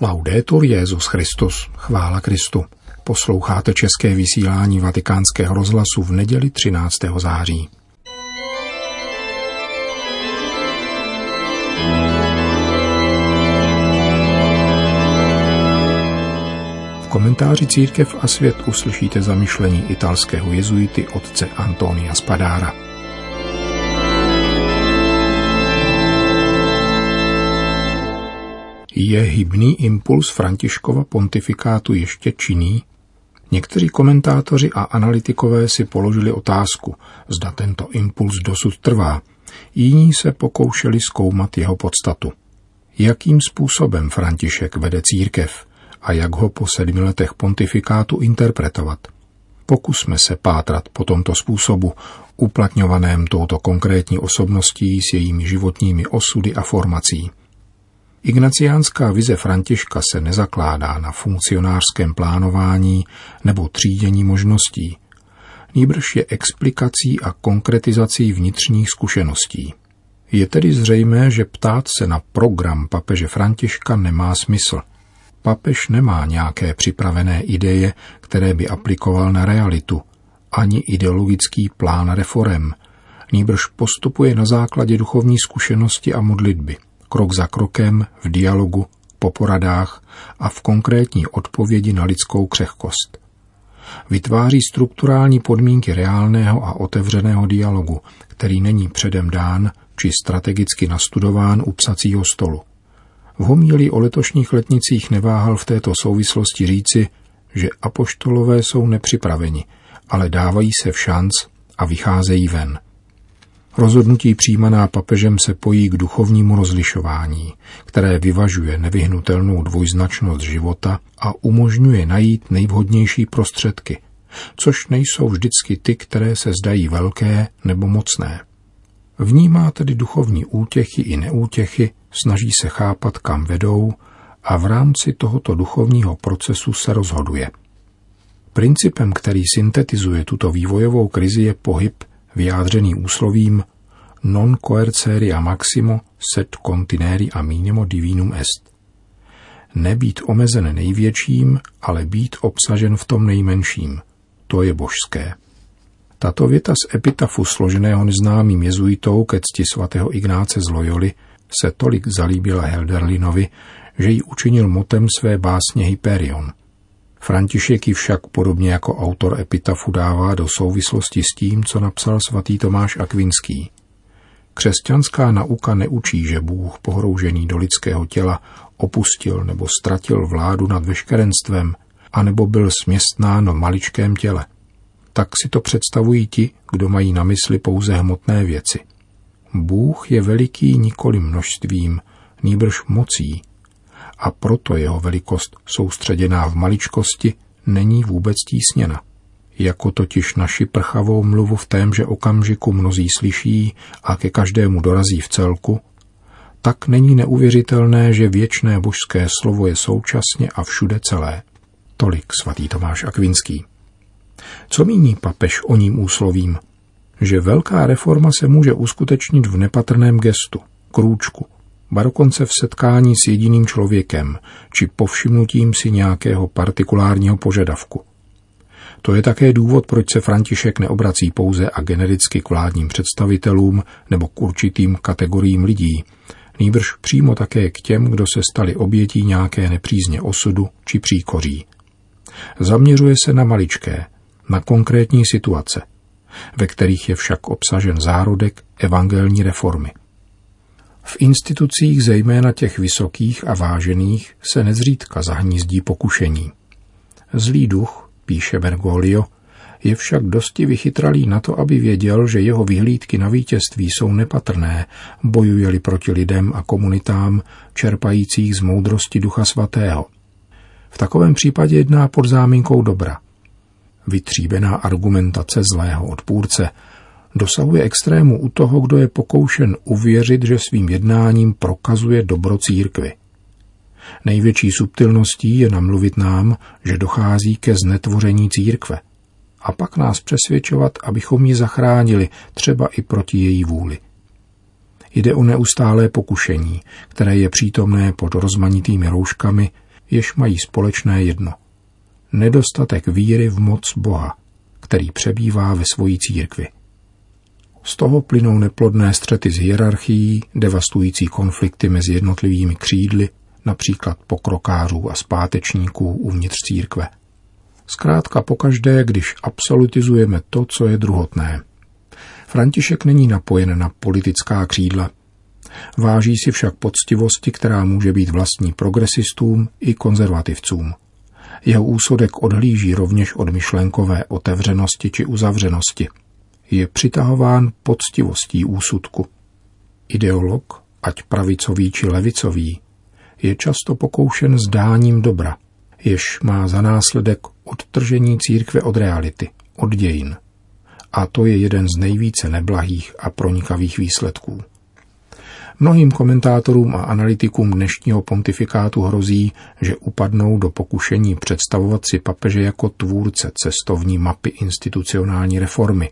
Laudetur Jezus Christus, chvála Kristu. Posloucháte české vysílání Vatikánského rozhlasu v neděli 13. září. V komentáři Církev a svět uslyšíte zamyšlení italského jezuity otce Antonia Spadára. Je hybný impuls Františkova pontifikátu ještě činný? Někteří komentátoři a analytikové si položili otázku, zda tento impuls dosud trvá. Jiní se pokoušeli zkoumat jeho podstatu. Jakým způsobem František vede církev a jak ho po sedmi letech pontifikátu interpretovat? Pokusme se pátrat po tomto způsobu, uplatňovaném touto konkrétní osobností s jejími životními osudy a formací. Ignaciánská vize Františka se nezakládá na funkcionářském plánování nebo třídění možností, nýbrž je explikací a konkretizací vnitřních zkušeností. Je tedy zřejmé, že ptát se na program papeže Františka nemá smysl. Papež nemá nějaké připravené ideje, které by aplikoval na realitu, ani ideologický plán reform, nýbrž postupuje na základě duchovní zkušenosti a modlitby – krok za krokem, v dialogu, po poradách a v konkrétní odpovědi na lidskou křehkost. Vytváří strukturální podmínky reálného a otevřeného dialogu, který není předem dán či strategicky nastudován u psacího stolu. V homíli o letošních letnicích neváhal v této souvislosti říci, že apoštolové jsou nepřipraveni, ale dávají se v šanc a vycházejí ven – Rozhodnutí přijímaná papežem se pojí k duchovnímu rozlišování, které vyvažuje nevyhnutelnou dvojznačnost života a umožňuje najít nejvhodnější prostředky, což nejsou vždycky ty, které se zdají velké nebo mocné. Vnímá tedy duchovní útěchy i neútěchy, snaží se chápat, kam vedou a v rámci tohoto duchovního procesu se rozhoduje. Principem, který syntetizuje tuto vývojovou krizi, je pohyb vyjádřený úslovím non coerceria maximo sed contineri a minimo divinum est. Nebýt omezen největším, ale být obsažen v tom nejmenším. To je božské. Tato věta z epitafu složeného neznámým jezuitou ke cti svatého Ignáce z Loyoli se tolik zalíbila Helderlinovi, že ji učinil motem své básně Hyperion. František ji však podobně jako autor epitafu dává do souvislosti s tím, co napsal svatý Tomáš Akvinský. Křesťanská nauka neučí, že Bůh pohroužený do lidského těla opustil nebo ztratil vládu nad veškerenstvem, anebo byl směstnán v maličkém těle. Tak si to představují ti, kdo mají na mysli pouze hmotné věci. Bůh je veliký nikoli množstvím, nýbrž mocí, a proto jeho velikost soustředěná v maličkosti není vůbec tísněna. Jako totiž naši prchavou mluvu v témže okamžiku mnozí slyší a ke každému dorazí v celku, tak není neuvěřitelné, že věčné božské slovo je současně a všude celé. Tolik svatý Tomáš Akvinský. Co míní papež o ním úslovím? Že velká reforma se může uskutečnit v nepatrném gestu, krůčku, ba dokonce v setkání s jediným člověkem, či povšimnutím si nějakého partikulárního požadavku. To je také důvod, proč se František neobrací pouze a genericky k vládním představitelům nebo k určitým kategoriím lidí, nýbrž přímo také k těm, kdo se stali obětí nějaké nepřízně osudu či příkoří. Zaměřuje se na maličké, na konkrétní situace, ve kterých je však obsažen zárodek evangelní reformy. V institucích, zejména těch vysokých a vážených, se nezřídka zahnízdí pokušení. Zlý duch, píše Bergoglio, je však dosti vychytralý na to, aby věděl, že jeho vyhlídky na vítězství jsou nepatrné, bojuje-li proti lidem a komunitám, čerpajících z moudrosti Ducha Svatého. V takovém případě jedná pod záminkou dobra. Vytříbená argumentace zlého odpůrce dosahuje extrému u toho, kdo je pokoušen uvěřit, že svým jednáním prokazuje dobro církvy. Největší subtilností je namluvit nám, že dochází ke znetvoření církve a pak nás přesvědčovat, abychom ji zachránili, třeba i proti její vůli. Jde o neustálé pokušení, které je přítomné pod rozmanitými rouškami, jež mají společné jedno. Nedostatek víry v moc Boha, který přebývá ve svojí církvi. Z toho plynou neplodné střety z hierarchií, devastující konflikty mezi jednotlivými křídly, například pokrokářů a zpátečníků uvnitř církve. Zkrátka pokaždé, když absolutizujeme to, co je druhotné. František není napojen na politická křídla. Váží si však poctivosti, která může být vlastní progresistům i konzervativcům. Jeho úsudek odhlíží rovněž od myšlenkové otevřenosti či uzavřenosti. Je přitahován poctivostí úsudku. Ideolog, ať pravicový či levicový, je často pokoušen zdáním dobra, jež má za následek odtržení církve od reality, od dějin. A to je jeden z nejvíce neblahých a pronikavých výsledků. Mnohým komentátorům a analytikům dnešního pontifikátu hrozí, že upadnou do pokušení představovat si papeže jako tvůrce cestovní mapy institucionální reformy,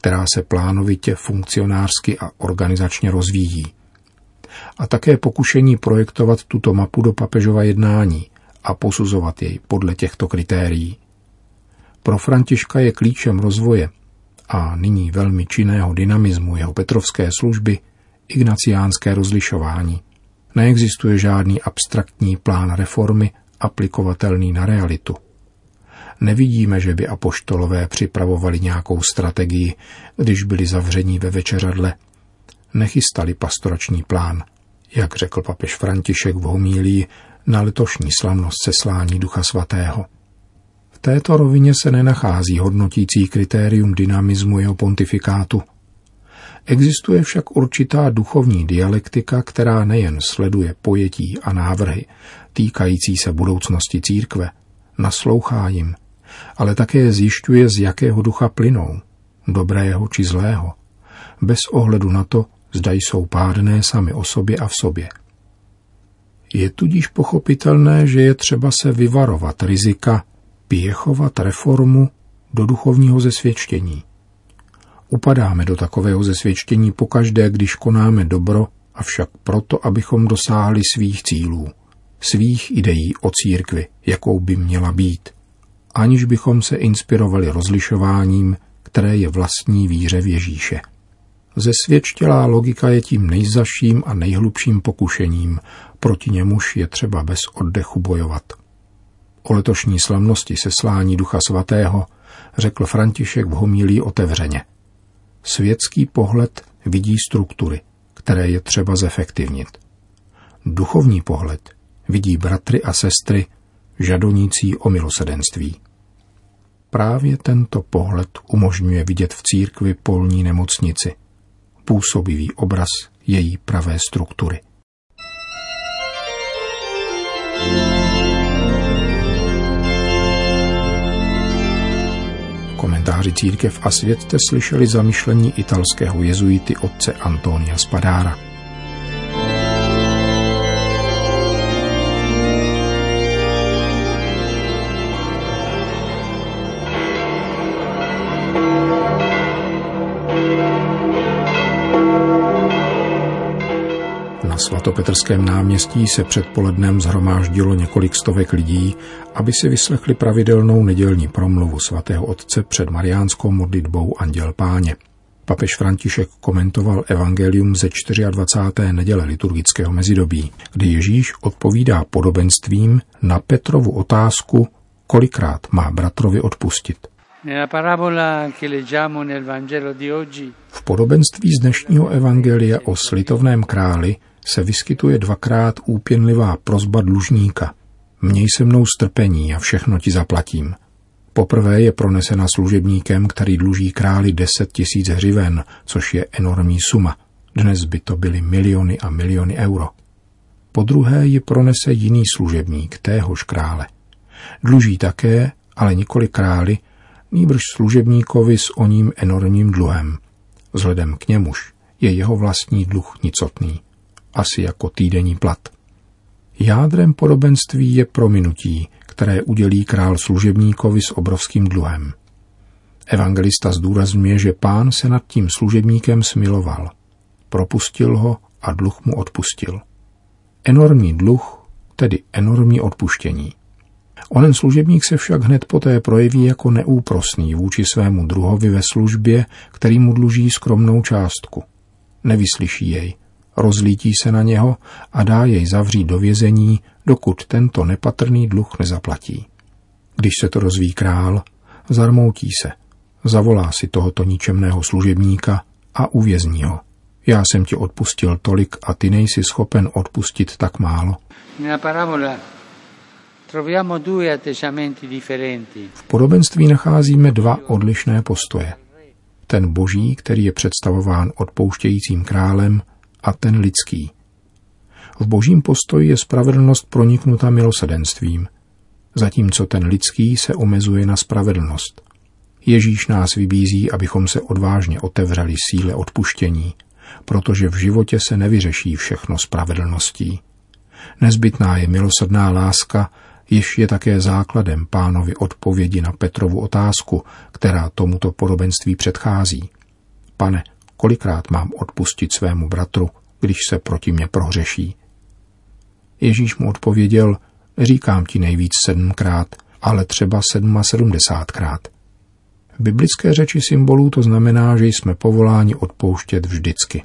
která se plánovitě, funkcionářsky a organizačně rozvíjí. A také pokušení projektovat tuto mapu do papežova jednání a posuzovat jej podle těchto kritérií. Pro Františka je klíčem rozvoje a nyní velmi činného dynamismu jeho petrovské služby ignaciánské rozlišování. Neexistuje žádný abstraktní plán reformy aplikovatelný na realitu. Nevidíme, že by apoštolové připravovali nějakou strategii, když byli zavření ve večeřadle. Nechystali pastorační plán, jak řekl papež František v homílii na letošní slavnost seslání Ducha Svatého. V této rovině se nenachází hodnotící kritérium dynamismu jeho pontifikátu. Existuje však určitá duchovní dialektika, která nejen sleduje pojetí a návrhy týkající se budoucnosti církve, naslouchá jim, ale také zjišťuje, z jakého ducha plynou, dobrého či zlého, bez ohledu na to, zda jsou pádné sami o sobě a v sobě. Je tudíž pochopitelné, že je třeba se vyvarovat rizika pěchovat reformu do duchovního zesvědčení. Upadáme do takového zesvědčení pokaždé, když konáme dobro, avšak proto, abychom dosáhli svých cílů, svých ideí o církvi, jakou by měla být, aniž bychom se inspirovali rozlišováním, které je vlastní víře v Ježíše. Zesvědčtělá logika je tím nejzaším a nejhlubším pokušením, proti němuž je třeba bez oddechu bojovat. O letošní slavnosti seslání Ducha Svatého řekl František v homílí otevřeně. Světský pohled vidí struktury, které je třeba zefektivnit. Duchovní pohled vidí bratry a sestry žadonící o milosedenství. Právě tento pohled umožňuje vidět v církvi polní nemocnici, působivý obraz její pravé struktury. komentáři Církev a svět jste slyšeli zamyšlení italského jezuity otce Antonia Spadára. Svatopetrském náměstí se předpolednem zhromáždilo několik stovek lidí, aby si vyslechli pravidelnou nedělní promluvu svatého otce před mariánskou modlitbou Anděl Páně. Papež František komentoval evangelium ze 24. neděle liturgického mezidobí, kdy Ježíš odpovídá podobenstvím na Petrovu otázku, kolikrát má bratrovi odpustit. V podobenství z dnešního evangelia o slitovném králi se vyskytuje dvakrát úpěnlivá prozba dlužníka. Měj se mnou strpení a všechno ti zaplatím. Poprvé je pronesena služebníkem, který dluží králi 10 tisíc hřiven, což je enormní suma. Dnes by to byly miliony a miliony euro. Po druhé ji pronese jiný služebník, téhož krále. Dluží také, ale nikoli králi, nýbrž služebníkovi s o ním enormním dluhem. Vzhledem k němuž je jeho vlastní dluh nicotný asi jako týdenní plat. Jádrem podobenství je prominutí, které udělí král služebníkovi s obrovským dluhem. Evangelista zdůrazňuje, že pán se nad tím služebníkem smiloval. Propustil ho a dluh mu odpustil. Enormní dluh, tedy enormní odpuštění. Onen služebník se však hned poté projeví jako neúprosný vůči svému druhovi ve službě, který mu dluží skromnou částku. Nevyslyší jej, rozlítí se na něho a dá jej zavřít do vězení, dokud tento nepatrný dluh nezaplatí. Když se to rozví král, zarmoutí se, zavolá si tohoto ničemného služebníka a uvězní ho. Já jsem ti odpustil tolik a ty nejsi schopen odpustit tak málo. V podobenství nacházíme dva odlišné postoje. Ten boží, který je představován odpouštějícím králem, a ten lidský. V božím postoji je spravedlnost proniknuta milosedenstvím, zatímco ten lidský se omezuje na spravedlnost. Ježíš nás vybízí, abychom se odvážně otevřeli síle odpuštění, protože v životě se nevyřeší všechno spravedlností. Nezbytná je milosrdná láska, jež je také základem pánovi odpovědi na Petrovu otázku, která tomuto podobenství předchází. Pane, kolikrát mám odpustit svému bratru, když se proti mně prohřeší? Ježíš mu odpověděl, říkám ti nejvíc sedmkrát, ale třeba sedma sedmdesátkrát. V biblické řeči symbolů to znamená, že jsme povoláni odpouštět vždycky.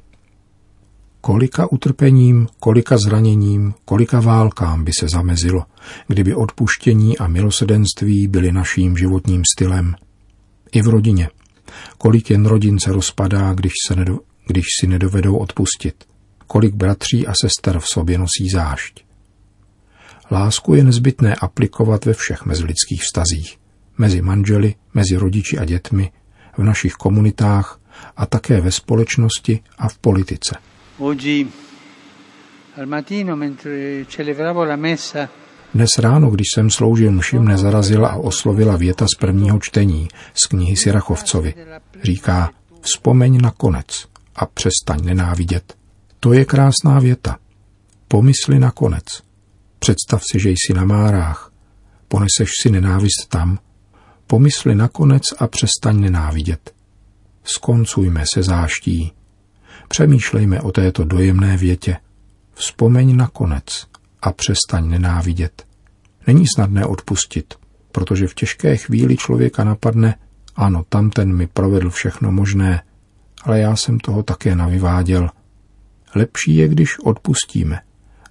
Kolika utrpením, kolika zraněním, kolika válkám by se zamezilo, kdyby odpuštění a milosedenství byly naším životním stylem. I v rodině. Kolik jen rodin se rozpadá, když, se nedo, když si nedovedou odpustit. Kolik bratří a sester v sobě nosí zášť. Lásku je nezbytné aplikovat ve všech mezilidských vztazích. Mezi manželi, mezi rodiči a dětmi, v našich komunitách a také ve společnosti a v politice. Dnes ráno, když jsem sloužil mši, mne zarazila a oslovila věta z prvního čtení z knihy Sirachovcovi. Říká, vzpomeň na konec a přestaň nenávidět. To je krásná věta. Pomysli na konec. Představ si, že jsi na márách. Poneseš si nenávist tam. Pomysli na konec a přestaň nenávidět. Skoncujme se záští. Přemýšlejme o této dojemné větě. Vzpomeň na konec a přestaň nenávidět. Není snadné odpustit, protože v těžké chvíli člověka napadne, ano, tamten mi provedl všechno možné, ale já jsem toho také navyváděl. Lepší je, když odpustíme,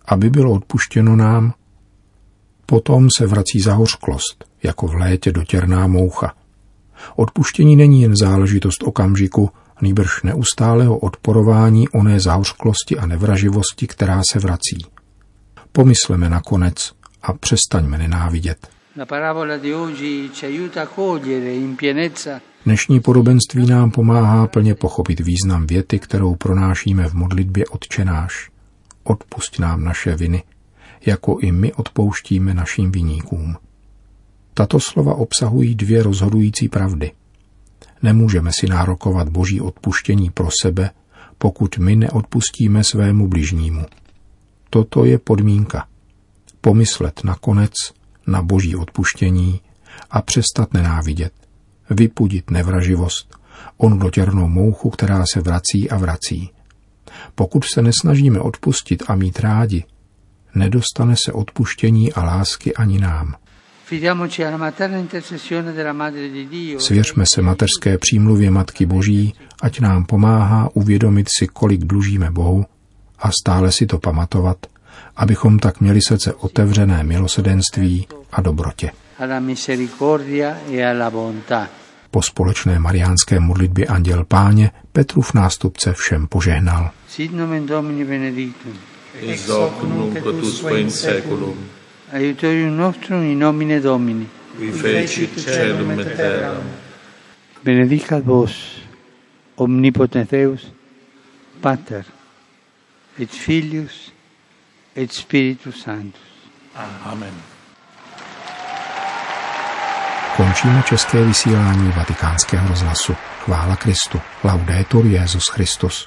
aby bylo odpuštěno nám. Potom se vrací zahořklost, jako v létě dotěrná moucha. Odpuštění není jen záležitost okamžiku, nýbrž neustálého odporování oné záhořklosti a nevraživosti, která se vrací. Pomysleme nakonec a přestaňme nenávidět. Dnešní podobenství nám pomáhá plně pochopit význam věty, kterou pronášíme v modlitbě Otčenáš. Odpusť nám naše viny, jako i my odpouštíme našim viníkům. Tato slova obsahují dvě rozhodující pravdy. Nemůžeme si nárokovat boží odpuštění pro sebe, pokud my neodpustíme svému bližnímu. Toto je podmínka. Pomyslet nakonec na boží odpuštění a přestat nenávidět, vypudit nevraživost, on dotěrnou mouchu, která se vrací a vrací. Pokud se nesnažíme odpustit a mít rádi, nedostane se odpuštění a lásky ani nám. Svěřme se mateřské přímluvě Matky Boží, ať nám pomáhá uvědomit si, kolik dlužíme Bohu a stále si to pamatovat, abychom tak měli srdce otevřené milosedenství a dobrotě. E po společné mariánské modlitbě Anděl Páně Petrův nástupce všem požehnal. Sit nomen Domini benedictum. Ex hoc nunc et in seculum. Aiutorium nostrum in nomine Domini. Qui fecit celum et terram. Benedicat vos, omnipotens Deus, Pater, et Filius, et Spiritus Sanctus. Amen. Končíme české vysílání vatikánského rozhlasu. Chvála Kristu. Laudetur Jezus Christus.